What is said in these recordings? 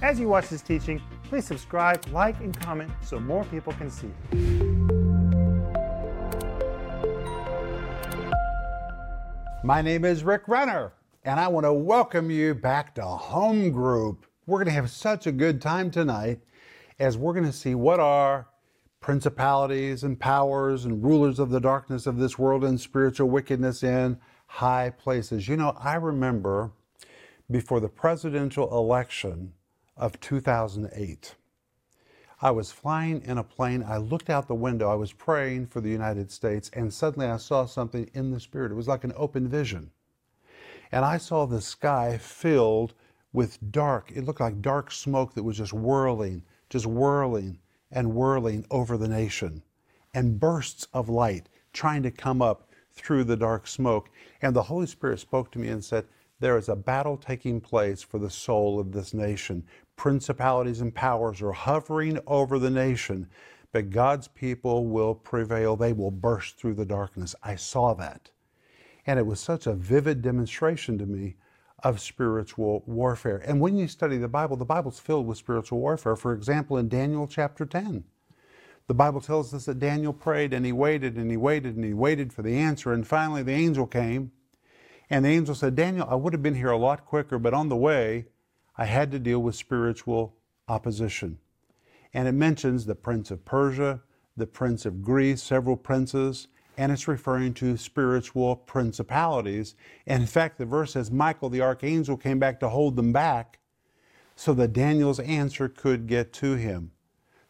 As you watch this teaching, please subscribe, like, and comment so more people can see. My name is Rick Renner, and I want to welcome you back to Home Group. We're going to have such a good time tonight as we're going to see what are principalities and powers and rulers of the darkness of this world and spiritual wickedness in high places. You know, I remember before the presidential election of 2008, I was flying in a plane. I looked out the window. I was praying for the United States, and suddenly I saw something in the spirit. It was like an open vision. And I saw the sky filled with dark, it looked like dark smoke that was just whirling, just whirling and whirling over the nation, and bursts of light trying to come up through the dark smoke. And the Holy Spirit spoke to me and said, There is a battle taking place for the soul of this nation principalities and powers are hovering over the nation, but God's people will prevail. They will burst through the darkness. I saw that. And it was such a vivid demonstration to me of spiritual warfare. And when you study the Bible, the Bible's filled with spiritual warfare. For example, in Daniel chapter 10, the Bible tells us that Daniel prayed and he waited and he waited and he waited for the answer. And finally, the angel came. And the angel said, Daniel, I would have been here a lot quicker, but on the way, I had to deal with spiritual opposition. And it mentions the prince of Persia, the prince of Greece, several princes, and it's referring to spiritual principalities. And in fact, the verse says Michael the archangel came back to hold them back so that Daniel's answer could get to him.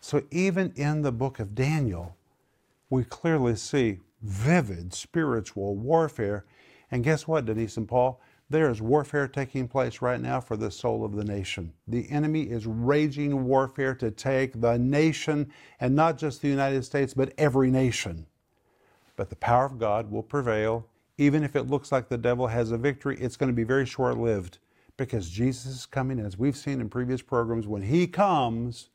So even in the book of Daniel, we clearly see vivid spiritual warfare. And guess what, Denise and Paul? There is warfare taking place right now for the soul of the nation. The enemy is raging warfare to take the nation, and not just the United States, but every nation. But the power of God will prevail. Even if it looks like the devil has a victory, it's going to be very short lived because Jesus is coming. As we've seen in previous programs, when He comes,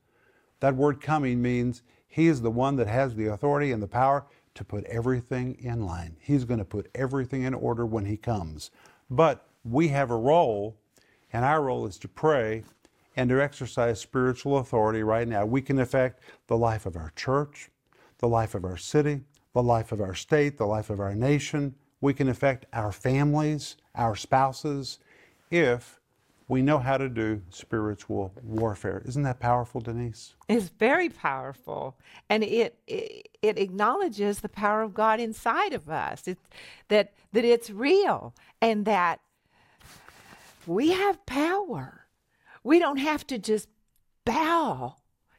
that word coming means He is the one that has the authority and the power to put everything in line. He's going to put everything in order when He comes. But we have a role, and our role is to pray and to exercise spiritual authority right now. We can affect the life of our church, the life of our city, the life of our state, the life of our nation. We can affect our families, our spouses, if we know how to do spiritual warfare. Isn't that powerful, Denise? It's very powerful, and it, it it, acknowledges the power of God inside of us. It's that that it's real, and that we have power. We don't have to just bow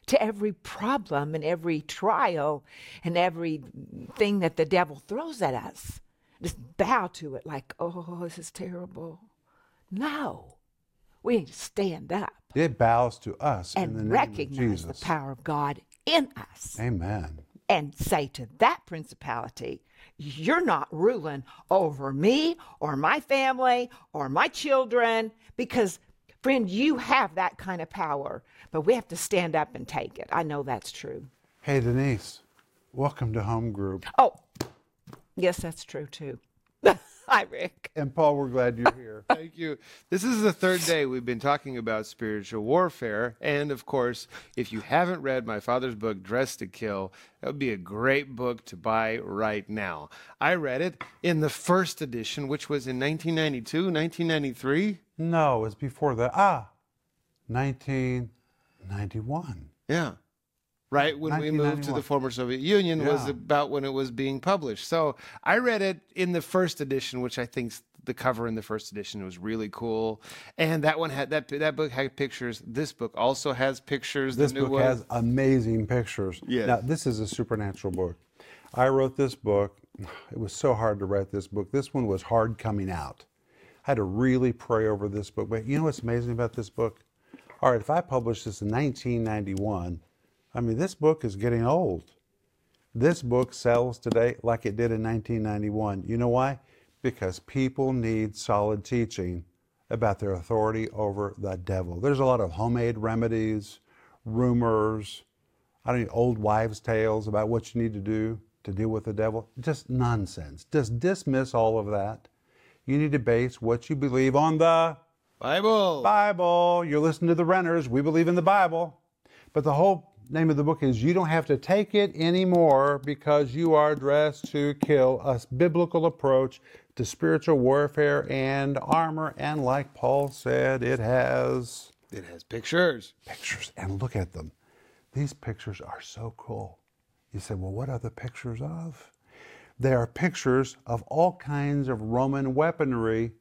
to every problem and every trial and everything that the devil throws at us. Just bow to it like, oh, this is terrible. No. We need to stand up. It bows to us and recognize the power of God in us. Amen. And say to that principality, you're not ruling over me or my family or my children because, friend, you have that kind of power. But we have to stand up and take it. I know that's true. Hey, Denise, welcome to Home Group. Oh, yes, that's true too. Hi, Rick. And Paul, we're glad you're here. Thank you. This is the third day we've been talking about spiritual warfare. And of course, if you haven't read my father's book, Dressed to Kill, that would be a great book to buy right now. I read it in the first edition, which was in 1992, 1993. No, it was before that. Ah, 1991. Yeah right when we moved to the former Soviet Union yeah. was about when it was being published. So I read it in the first edition, which I think the cover in the first edition was really cool, and that one had that that book had pictures. This book also has pictures. This book one. has amazing pictures. Yeah. Now this is a supernatural book. I wrote this book. It was so hard to write this book. This one was hard coming out. I had to really pray over this book. But you know what's amazing about this book? All right, if I published this in 1991 I mean, this book is getting old. This book sells today like it did in 1991. You know why? Because people need solid teaching about their authority over the devil. There's a lot of homemade remedies, rumors, I don't know, old wives' tales about what you need to do to deal with the devil. Just nonsense. Just dismiss all of that. You need to base what you believe on the Bible. Bible. You're listening to the Renners. We believe in the Bible. But the whole name of the book is You Don't Have to Take It Anymore because you are dressed to kill, a biblical approach to spiritual warfare and armor. And like Paul said, it has It has pictures. pictures. And look at them. These pictures are so cool. You say, well, what are the pictures of? They are pictures of all kinds of Roman weaponry,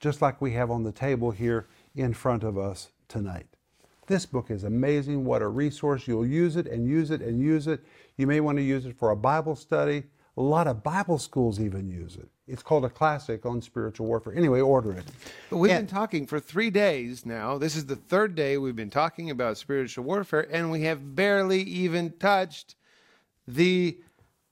just like we have on the table here in front of us tonight. This book is amazing. What a resource. You'll use it and use it and use it. You may want to use it for a Bible study. A lot of Bible schools even use it. It's called a classic on spiritual warfare. Anyway, order it. But we've And- been talking for three days now. This is the third day we've been talking about spiritual warfare, and we have barely even touched the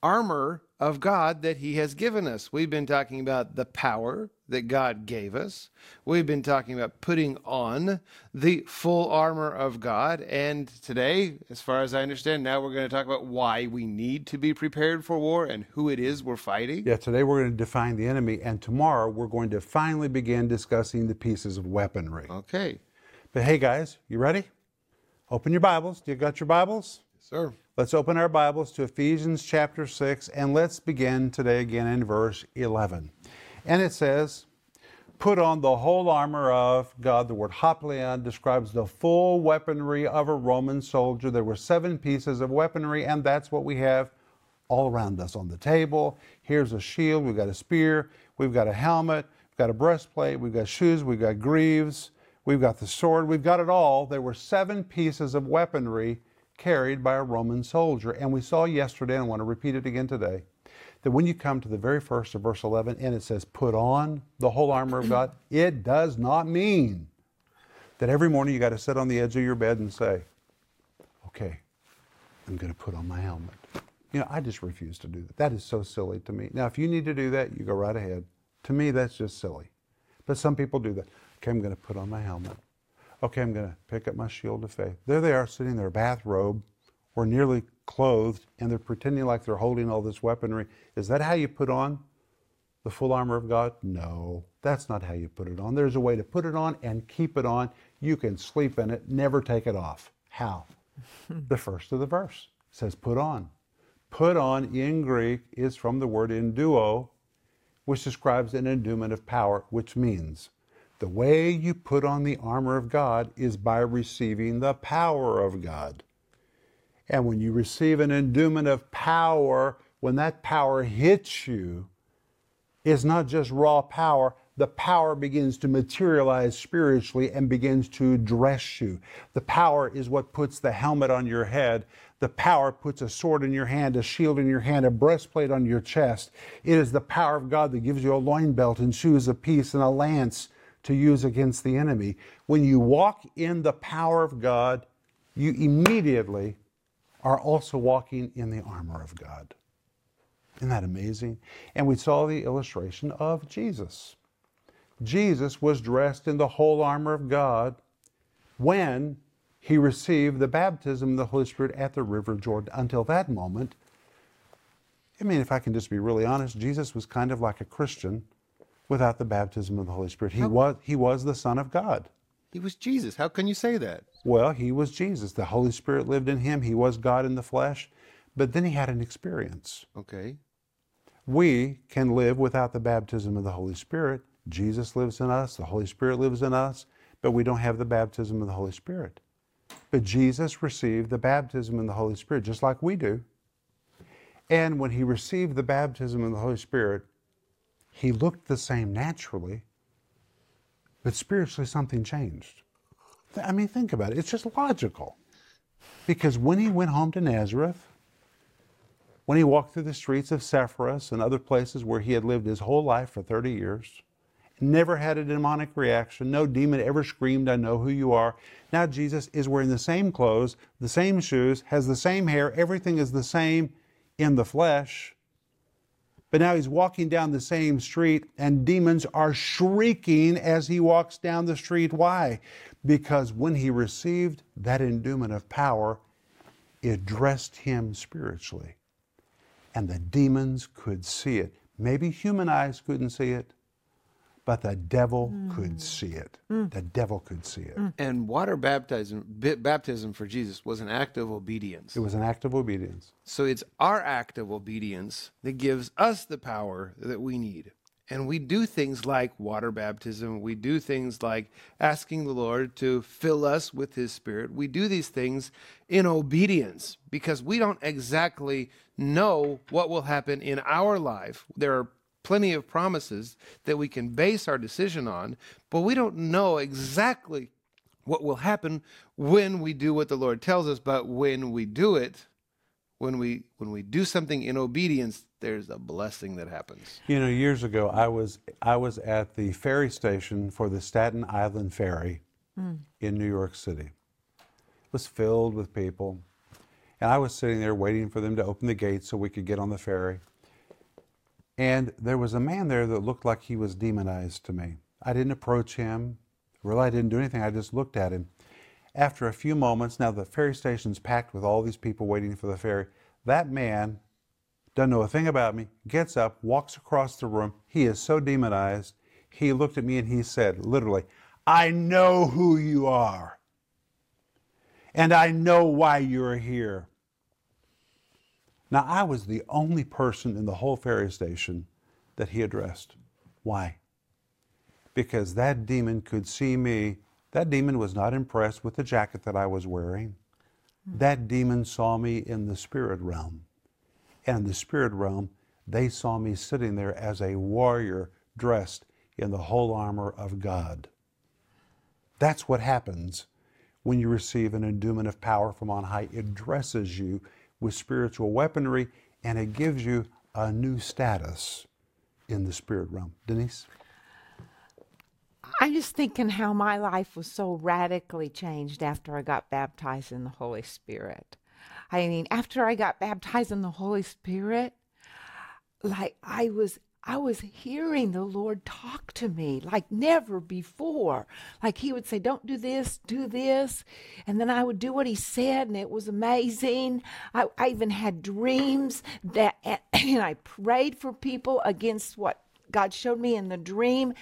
armor of God that He has given us. We've been talking about the power that God gave us. We've been talking about putting on the full armor of God. And today, as far as I understand, now we're going to talk about why we need to be prepared for war and who it is we're fighting. Yeah, today we're going to define the enemy, and tomorrow we're going to finally begin discussing the pieces of weaponry. Okay. But hey, guys, you ready? Open your Bibles. You got your Bibles? Yes, sir. Let's open our Bibles to Ephesians chapter 6, and let's begin today again in verse 11. And it says, Put on the whole armor of God. The word hoplion describes the full weaponry of a Roman soldier. There were seven pieces of weaponry, and that's what we have all around us on the table. Here's a shield, we've got a spear, we've got a helmet, we've got a breastplate, we've got shoes, we've got greaves, we've got the sword, we've got it all. There were seven pieces of weaponry carried by a Roman soldier. And we saw yesterday, and I want to repeat it again today, that when you come to the very first of verse 11 and it says, put on the whole armor of God, it does not mean that every morning you got to sit on the edge of your bed and say, okay, I'm going to put on my helmet. You know, I just refuse to do that. That is so silly to me. Now, if you need to do that, you go right ahead. To me, that's just silly. But some people do that. Okay, I'm going to put on my helmet. Okay, I'm going to pick up my shield of faith. There they are sitting in their bathrobe or nearly clothed, and they're pretending like they're holding all this weaponry. Is that how you put on the full armor of God? No, that's not how you put it on. There's a way to put it on and keep it on. You can sleep in it, never take it off. How? the first of the verse says, put on. Put on in Greek is from the word enduo, which describes an endowment of power, which means the way you put on the armor of God is by receiving the power of God. And when you receive an endowment of power, when that power hits you, it's not just raw power. The power begins to materialize spiritually and begins to dress you. The power is what puts the helmet on your head. The power puts a sword in your hand, a shield in your hand, a breastplate on your chest. It is the power of God that gives you a loin belt and shoes of peace and a lance to use against the enemy. When you walk in the power of God, you immediately are also walking in the armor of God. Isn't that amazing? And we saw the illustration of Jesus. Jesus was dressed in the whole armor of God when he received the baptism of the Holy Spirit at the River Jordan. Until that moment, I mean, if I can just be really honest, Jesus was kind of like a Christian without the baptism of the Holy Spirit. He was he was the Son of God. He was Jesus. How can you say that? Well, he was Jesus. The Holy Spirit lived in him. He was God in the flesh. But then he had an experience. Okay. We can live without the baptism of the Holy Spirit. Jesus lives in us, the Holy Spirit lives in us, but we don't have the baptism of the Holy Spirit. But Jesus received the baptism in the Holy Spirit just like we do. And when he received the baptism of the Holy Spirit, he looked the same naturally, but spiritually something changed. I mean, think about it. It's just logical. Because when he went home to Nazareth, when he walked through the streets of Sepphoris and other places where he had lived his whole life for 30 years, never had a demonic reaction, no demon ever screamed, I know who you are. Now Jesus is wearing the same clothes, the same shoes, has the same hair, everything is the same in the flesh. But now he's walking down the same street, and demons are shrieking as he walks down the street. Why? Because when he received that endowment of power, it dressed him spiritually. And the demons could see it. Maybe human eyes couldn't see it, but mm. mm. the devil could see it. The devil could see it. And water baptism, bi- baptism for Jesus was an act of obedience. It was an act of obedience. So it's our act of obedience that gives us the power that we need. And we do things like water baptism. We do things like asking the Lord to fill us with His Spirit. We do these things in obedience because we don't exactly know what will happen in our life. There are plenty of promises that we can base our decision on, but we don't know exactly what will happen when we do what the Lord tells us. But when we do it, when we when we do something in obedience there's a blessing that happens You know, years ago, I was I was at the ferry station for the Staten Island ferry in New York City. It was filled with people, and I was sitting there waiting for them to open the gates so we could get on the ferry. And there was a man there that looked like he was demonized to me. I didn't approach him. Really, I didn't do anything. I just looked at him. After a few moments, now the ferry station's packed with all these people waiting for the ferry. That man doesn't know a thing about me, gets up, walks across the room. He is so demonized. He looked at me and he said, literally, I know who you are. And I know why you're here. Now, I was the only person in the whole ferry station that he addressed. Why? Because that demon could see me. That demon was not impressed with the jacket that I was wearing. That demon saw me in the spirit realm. And in the spirit realm, they saw me sitting there as a warrior dressed in the whole armor of God. That's what happens when you receive an endowment of power from on high. It dresses you with spiritual weaponry and it gives you a new status in the spirit realm. Denise? I'm just thinking how my life was so radically changed after I got baptized in the Holy Spirit. I mean, after I got baptized in the Holy Spirit, like I was I was hearing the Lord talk to me like never before. Like he would say, Don't do this, do this. And then I would do what he said, and it was amazing. I, I even had dreams that, and I prayed for people against what God showed me in the dream.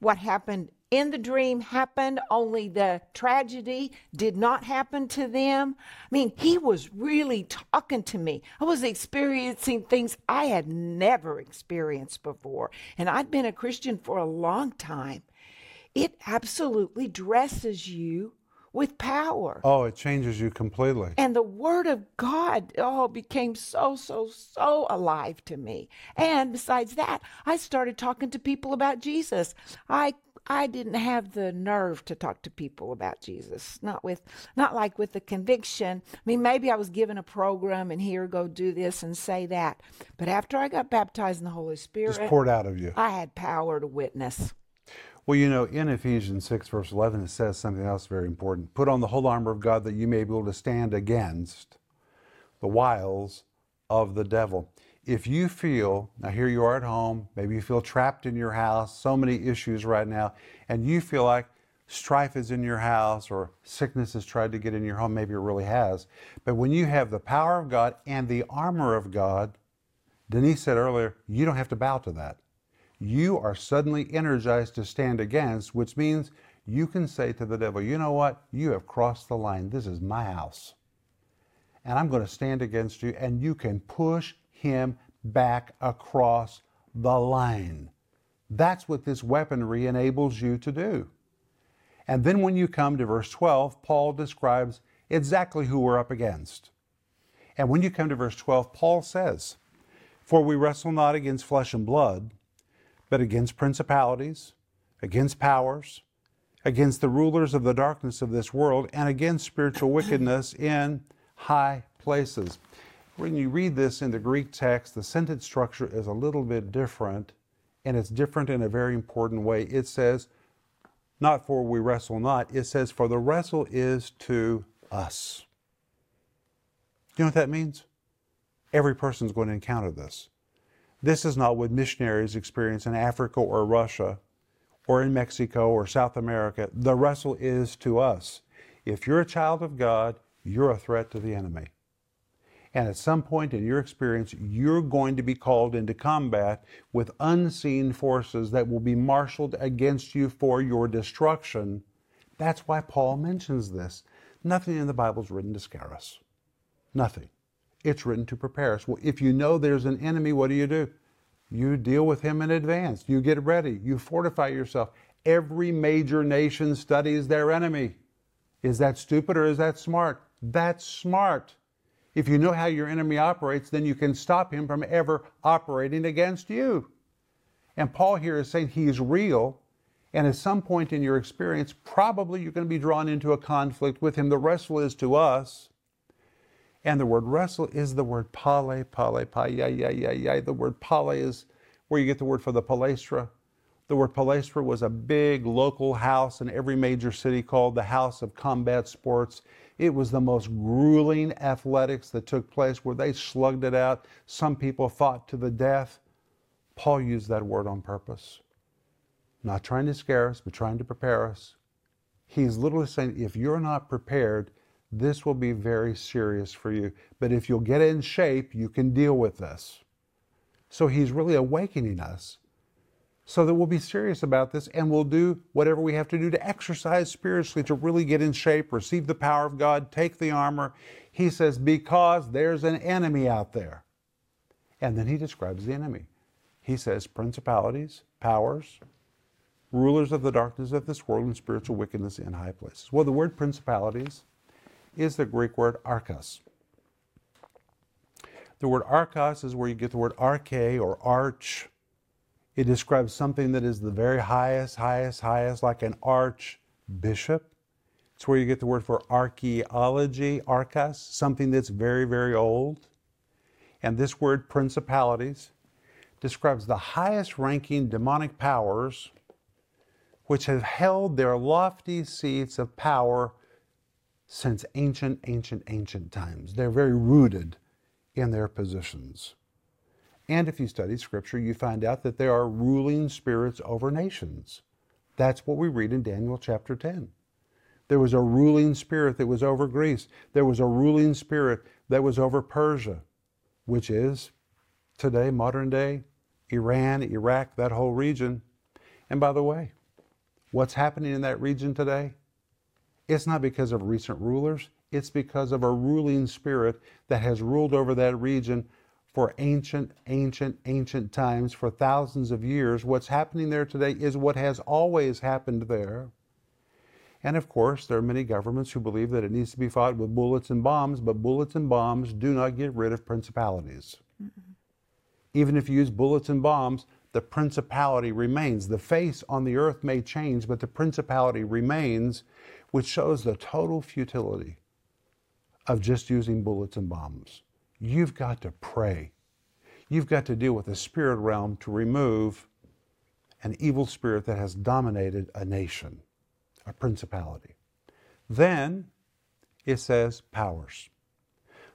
What happened in the dream happened, only the tragedy did not happen to them. I mean, he was really talking to me. I was experiencing things I had never experienced before. And I'd been a Christian for a long time. It absolutely dresses you with power. Oh, it changes you completely. And the word of God, oh, became so, so, so alive to me. And besides that, I started talking to people about Jesus. I I didn't have the nerve to talk to people about Jesus. Not with not like with the conviction. I mean, maybe I was given a program and here go do this and say that. But after I got baptized in the Holy Spirit, Just poured out of you. I had power to witness. Well, you know, in Ephesians 6, verse 11, it says something else very important. Put on the whole armor of God that you may be able to stand against the wiles of the devil. If you feel, now here you are at home, maybe you feel trapped in your house, so many issues right now, and you feel like strife is in your house or sickness has tried to get in your home, maybe it really has. But when you have the power of God and the armor of God, Denise said earlier, you don't have to bow to that you are suddenly energized to stand against, which means you can say to the devil, you know what? You have crossed the line. This is my house. And I'm going to stand against you, and you can push him back across the line. That's what this weaponry enables you to do. And then when you come to verse 12, Paul describes exactly who we're up against. And when you come to verse 12, Paul says, For we wrestle not against flesh and blood but against principalities, against powers, against the rulers of the darkness of this world, and against spiritual wickedness in high places. When you read this in the Greek text, the sentence structure is a little bit different, and it's different in a very important way. It says, not for we wrestle not, it says, for the wrestle is to us. You know what that means? Every person's going to encounter this. This is not what missionaries experience in Africa or Russia or in Mexico or South America. The wrestle is to us. If you're a child of God, you're a threat to the enemy. And at some point in your experience, you're going to be called into combat with unseen forces that will be marshaled against you for your destruction. That's why Paul mentions this. Nothing in the Bible is written to scare us. Nothing. It's written to prepare us. Well, if you know there's an enemy, what do you do? You deal with him in advance. You get ready. You fortify yourself. Every major nation studies their enemy. Is that stupid or is that smart? That's smart. If you know how your enemy operates, then you can stop him from ever operating against you. And Paul here is saying he's real, and at some point in your experience, probably you're going to be drawn into a conflict with him. The wrestle is to us. And the word wrestle is the word pale, pale, yeah, yeah, yeah, yeah. The word pale is where you get the word for the palestra. The word palestra was a big local house in every major city called the House of Combat Sports. It was the most grueling athletics that took place where they slugged it out. Some people fought to the death. Paul used that word on purpose. Not trying to scare us, but trying to prepare us. He's literally saying, if you're not prepared, this will be very serious for you. But if you'll get in shape, you can deal with this. So he's really awakening us so that we'll be serious about this and we'll do whatever we have to do to exercise spiritually to really get in shape, receive the power of God, take the armor. He says, because there's an enemy out there. And then he describes the enemy. He says, principalities, powers, rulers of the darkness of this world, and spiritual wickedness in high places. Well, the word principalities is the Greek word archos. The word archos is where you get the word arche or arch it describes something that is the very highest, highest, highest, like an archbishop. It's where you get the word for archaeology, archas, something that's very, very old. And this word, principalities, describes the highest ranking demonic powers which have held their lofty seats of power since ancient, ancient, ancient times. They're very rooted in their positions. And if you study Scripture, you find out that there are ruling spirits over nations. That's what we read in Daniel chapter 10. There was a ruling spirit that was over Greece. There was a ruling spirit that was over Persia, which is today, modern day, Iran, Iraq, that whole region. And by the way, what's happening in that region today? It's not because of recent rulers, it's because of a ruling spirit that has ruled over that region for ancient, ancient, ancient times, for thousands of years. What's happening there today is what has always happened there. And of course, there are many governments who believe that it needs to be fought with bullets and bombs, but bullets and bombs do not get rid of principalities. mm Even if you use bullets and bombs, the principality remains. The face on the earth may change, but the principality remains, which shows the total futility of just using bullets and bombs. You've got to pray. You've got to deal with the spirit realm to remove an evil spirit that has dominated a nation, a principality. Then it says powers.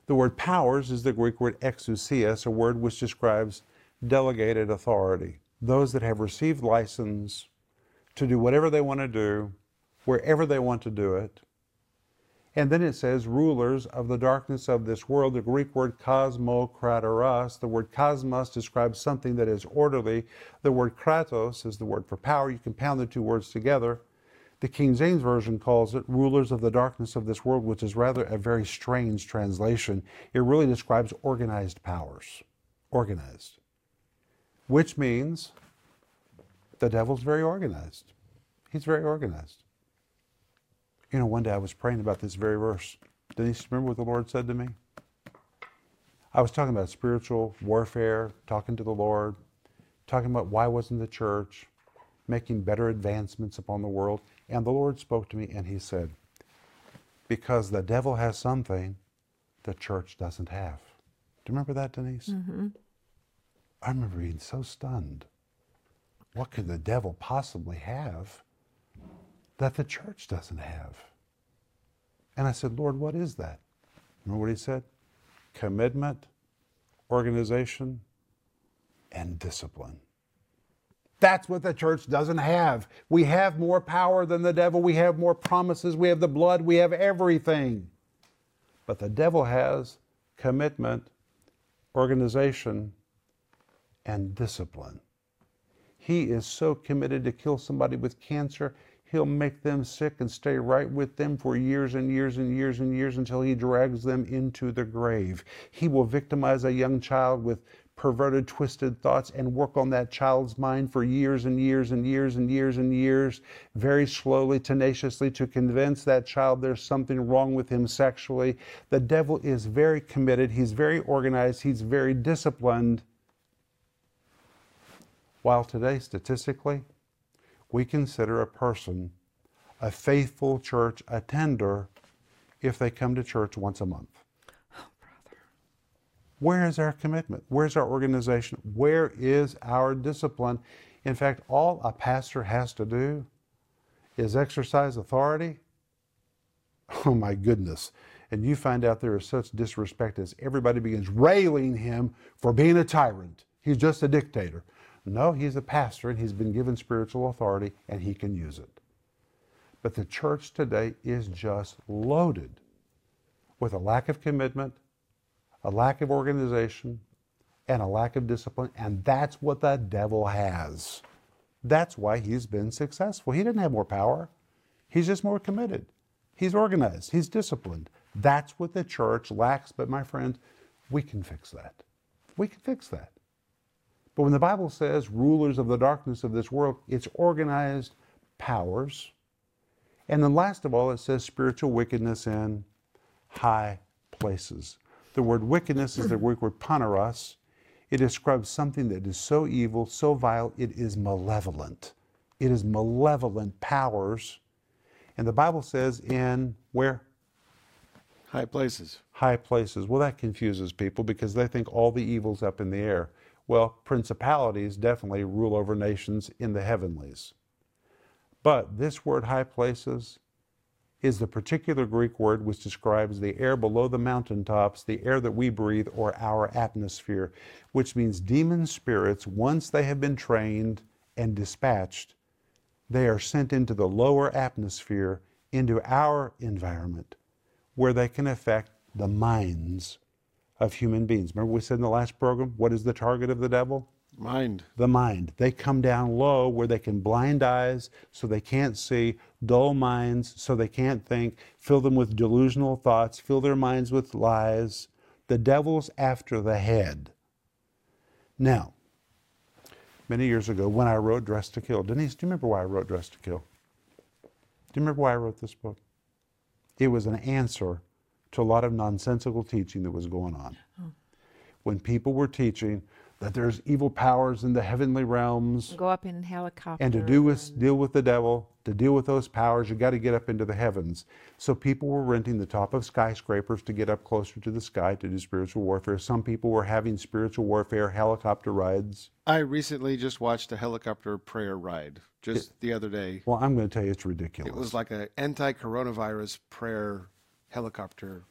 The word powers is the Greek word exousias, a word which describes delegated authority. Those that have received license to do whatever they want to do, wherever they want to do it, and then it says, rulers of the darkness of this world. The Greek word cosmokratoros. The word cosmos describes something that is orderly. The word kratos is the word for power. You compound the two words together. The King James Version calls it rulers of the darkness of this world, which is rather a very strange translation. It really describes organized powers. Organized. Which means the devil's very organized. He's very organized. You know, one day I was praying about this very verse. Denise, remember what the Lord said to me? I was talking about spiritual warfare, talking to the Lord, talking about why wasn't the church making better advancements upon the world. And the Lord spoke to me and he said, Because the devil has something the church doesn't have. Do you remember that, Denise? Mm-hmm. I remember being so stunned. What could the devil possibly have that the church doesn't have. And I said, Lord, what is that? Remember what he said? Commitment, organization, and discipline. That's what the church doesn't have. We have more power than the devil. We have more promises. We have the blood. We have everything. But the devil has commitment, organization, and discipline. He is so committed to kill somebody with cancer, he'll make them sick and stay right with them for years and years and years and years until he drags them into the grave. He will victimize a young child with perverted, twisted thoughts and work on that child's mind for years and years and years and years and years, very slowly, tenaciously, to convince that child there's something wrong with him sexually. The devil is very committed, he's very organized, he's very disciplined. While today, statistically, we consider a person a faithful church attender if they come to church once a month. Oh, brother. Where is our commitment? Where's our organization? Where is our discipline? In fact, all a pastor has to do is exercise authority. Oh my goodness. And you find out there is such disrespect as everybody begins railing him for being a tyrant. He's just a dictator. No, he's a pastor and he's been given spiritual authority and he can use it. But the church today is just loaded with a lack of commitment, a lack of organization, and a lack of discipline. And that's what the devil has. That's why he's been successful. He didn't have more power, he's just more committed. He's organized, he's disciplined. That's what the church lacks. But my friend, we can fix that. We can fix that. But when the Bible says rulers of the darkness of this world, it's organized powers. And then last of all, it says spiritual wickedness in high places. The word wickedness is the Greek word poneros. It describes something that is so evil, so vile, it is malevolent. It is malevolent powers. And the Bible says in where? High places. High places. Well, that confuses people because they think all the evil's up in the air. Well, principalities definitely rule over nations in the heavenlies. But this word high places is the particular Greek word which describes the air below the mountaintops, the air that we breathe, or our atmosphere, which means demon spirits, once they have been trained and dispatched, they are sent into the lower atmosphere, into our environment, where they can affect the minds of human beings. Remember, we said in the last program, what is the target of the devil? Mind. The mind. They come down low where they can blind eyes so they can't see, dull minds so they can't think, fill them with delusional thoughts, fill their minds with lies. The devil's after the head. Now, many years ago when I wrote Dress to Kill, Denise, do you remember why I wrote Dress to Kill? Do you remember why I wrote this book? It was an answer to a lot of nonsensical teaching that was going on. Oh. When people were teaching, that there's evil powers in the heavenly realms. Go up in helicopter. And to do with, deal with the devil, to deal with those powers, you got to get up into the heavens. So people were renting the top of skyscrapers to get up closer to the sky to do spiritual warfare. Some people were having spiritual warfare helicopter rides. I recently just watched a helicopter prayer ride just it, the other day. Well, I'm going to tell you it's ridiculous. It was like an anti-coronavirus prayer helicopter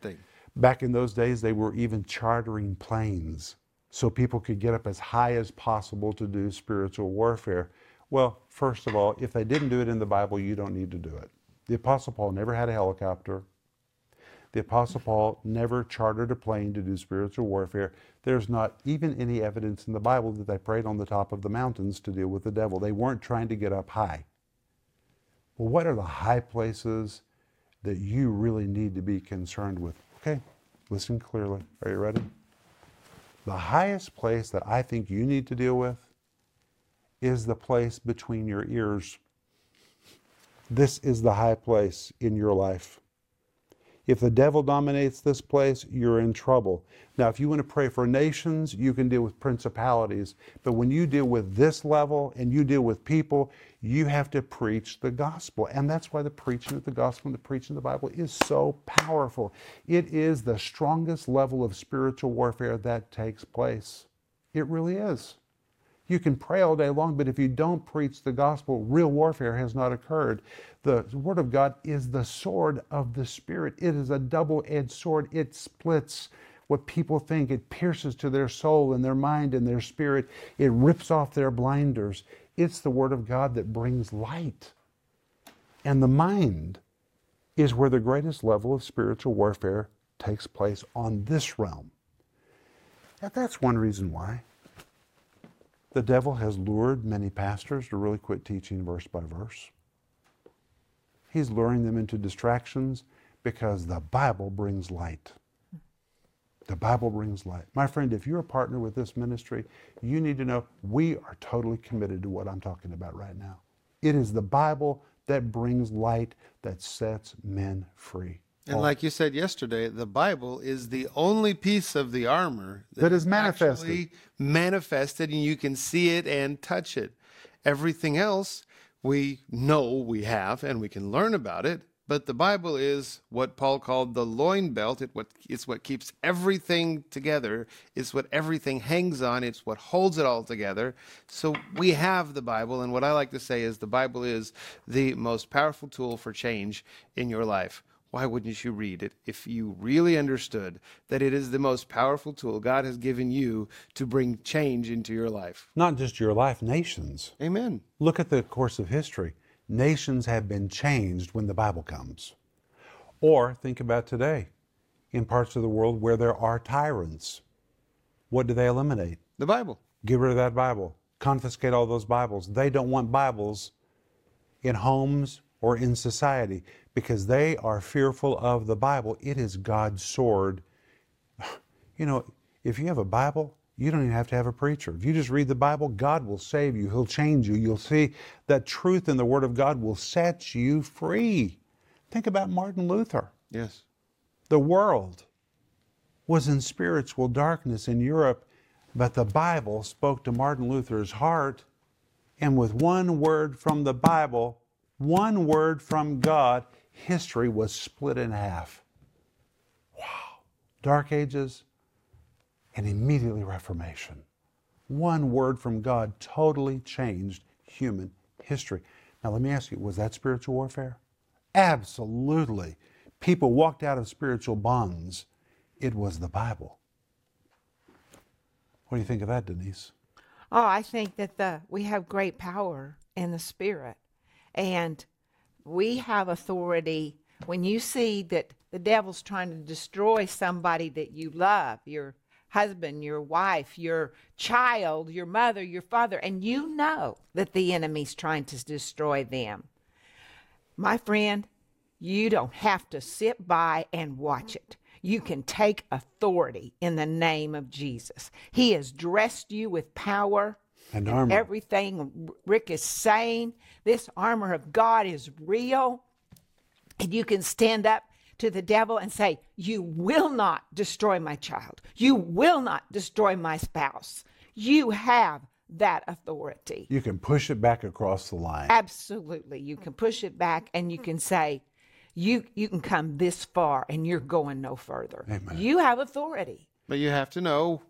thing. Back in those days, they were even chartering planes so people could get up as high as possible to do spiritual warfare. Well, first of all, if they didn't do it in the Bible, you don't need to do it. The Apostle Paul never had a helicopter. The Apostle Paul never chartered a plane to do spiritual warfare. There's not even any evidence in the Bible that they prayed on the top of the mountains to deal with the devil. They weren't trying to get up high. Well, what are the high places that you really need to be concerned with? Okay, listen clearly. Are you ready? The highest place that I think you need to deal with is the place between your ears. This is the high place in your life. If the devil dominates this place, you're in trouble. Now, if you want to pray for nations, you can deal with principalities. But when you deal with this level and you deal with people, you have to preach the gospel. And that's why the preaching of the gospel and the preaching of the Bible is so powerful. It is the strongest level of spiritual warfare that takes place. It really is. You can pray all day long, but if you don't preach the gospel, real warfare has not occurred. The Word of God is the sword of the Spirit. It is a double edged sword. It splits what people think, it pierces to their soul and their mind and their spirit, it rips off their blinders. It's the Word of God that brings light. And the mind is where the greatest level of spiritual warfare takes place on this realm. And that's one reason why the devil has lured many pastors to really quit teaching verse by verse. He's luring them into distractions because the Bible brings light. The Bible brings light. My friend, if you're a partner with this ministry, you need to know we are totally committed to what I'm talking about right now. It is the Bible that brings light that sets men free. And like you said yesterday, the Bible is the only piece of the armor That is manifested. manifested, and you can see it and touch it. Everything else we know we have, and we can learn about it. But the Bible is what Paul called the loin belt. It what it's what keeps everything together. It's what everything hangs on. It's what holds it all together. So we have the Bible, and what I like to say is the Bible is the most powerful tool for change in your life why wouldn't you read it if you really understood that it is the most powerful tool God has given you to bring change into your life? Not just your life, nations. Amen. Look at the course of history. Nations have been changed when the Bible comes. Or think about today in parts of the world where there are tyrants. What do they eliminate? The Bible. Get rid of that Bible. Confiscate all those Bibles. They don't want Bibles in homes or in society because they are fearful of the Bible. It is God's sword. You know, if you have a Bible, you don't even have to have a preacher. If you just read the Bible, God will save you. He'll change you. You'll see that truth in the Word of God will set you free. Think about Martin Luther. Yes. The world was in spiritual darkness in Europe, but the Bible spoke to Martin Luther's heart, and with one word from the Bible, one word from God, history was split in half. Wow. Dark Ages and immediately Reformation. One word from God totally changed human history. Now, let me ask you was that spiritual warfare? Absolutely. People walked out of spiritual bonds. It was the Bible. What do you think of that, Denise? Oh, I think that the we have great power in the spirit. And we have authority when you see that the devil's trying to destroy somebody that you love, your husband, your wife, your child, your mother, your father, and you know that the enemy's trying to destroy them. My friend, you don't have to sit by and watch it. You can take authority in the name of Jesus. He has dressed you with power And armor. everything Rick is saying. This armor of God is real. And you can stand up to the devil and say, You will not destroy my child. You will not destroy my spouse. You have that authority. You can push it back across the line. Absolutely. You can push it back and you can say, you, you can come this far and you're going no further. Amen. You have authority. But you have to know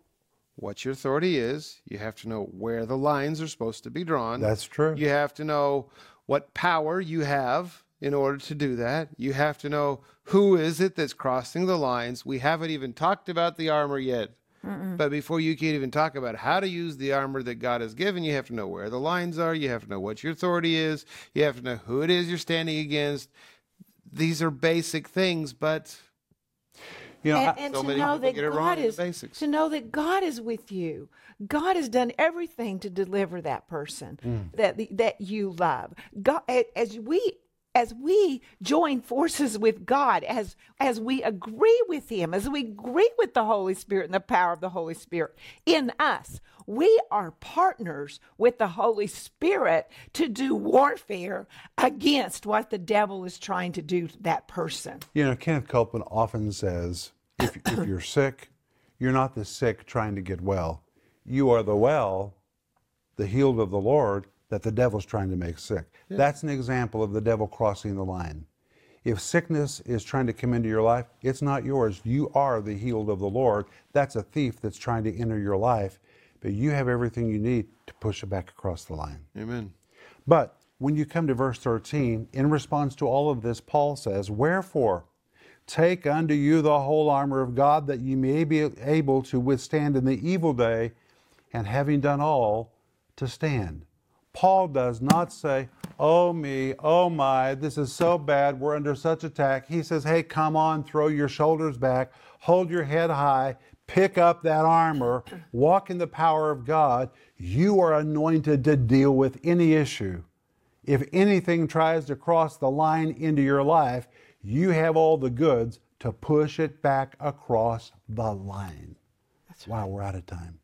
what your authority is. You have to know where the lines are supposed to be drawn. That's true. You have to know what power you have in order to do that. You have to know who is it that's crossing the lines. We haven't even talked about the armor yet. But before you can even talk about how to use the armor that God has given, you have to know where the lines are. You have to know what your authority is. You have to know who it is you're standing against. These are basic things, but You know, and, and so to many know people that get it wrong God in the is basics. to know that God is with you. God has done everything to deliver that person Mm. that the, that you love. God, as we as we join forces with God, as as we agree with Him, as we agree with the Holy Spirit and the power of the Holy Spirit in us, we are partners with the Holy Spirit to do warfare against what the devil is trying to do to that person. You know, Kenneth Copeland often says if, if you're sick, you're not the sick trying to get well. You are the well, the healed of the Lord, that the devil's trying to make sick. That's an example of the devil crossing the line. If sickness is trying to come into your life, it's not yours. You are the healed of the Lord. That's a thief that's trying to enter your life, but you have everything you need to push it back across the line. amen. But when you come to verse 13, in response to all of this, Paul says, Wherefore, take unto you the whole armor of God, that ye may be able to withstand in the evil day, and having done all, to stand. Paul does not say, Oh me, oh my, this is so bad. We're under such attack. He says, Hey, come on, throw your shoulders back, hold your head high, pick up that armor, walk in the power of God. You are anointed to deal with any issue. If anything tries to cross the line into your life, you have all the goods to push it back across the line. That's wow, we're out of time.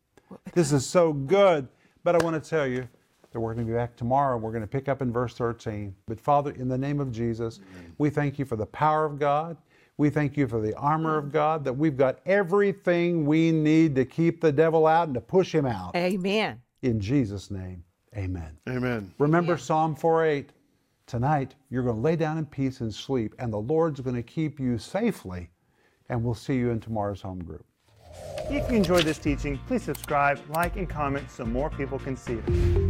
This is so good. But I want to tell you that we're going to be back tomorrow. And we're going to pick up in verse 13. But Father, in the name of Jesus, Amen. we thank you for the power of God. We thank you for the armor of God, that we've got everything we need to keep the devil out and to push him out. Amen. In Jesus' name, amen. Amen. Remember yeah. Psalm 4:8. Tonight, you're going to lay down in peace and sleep, and the Lord's going to keep you safely. And we'll see you in tomorrow's home group. If you enjoyed this teaching, please subscribe, like, and comment so more people can see it.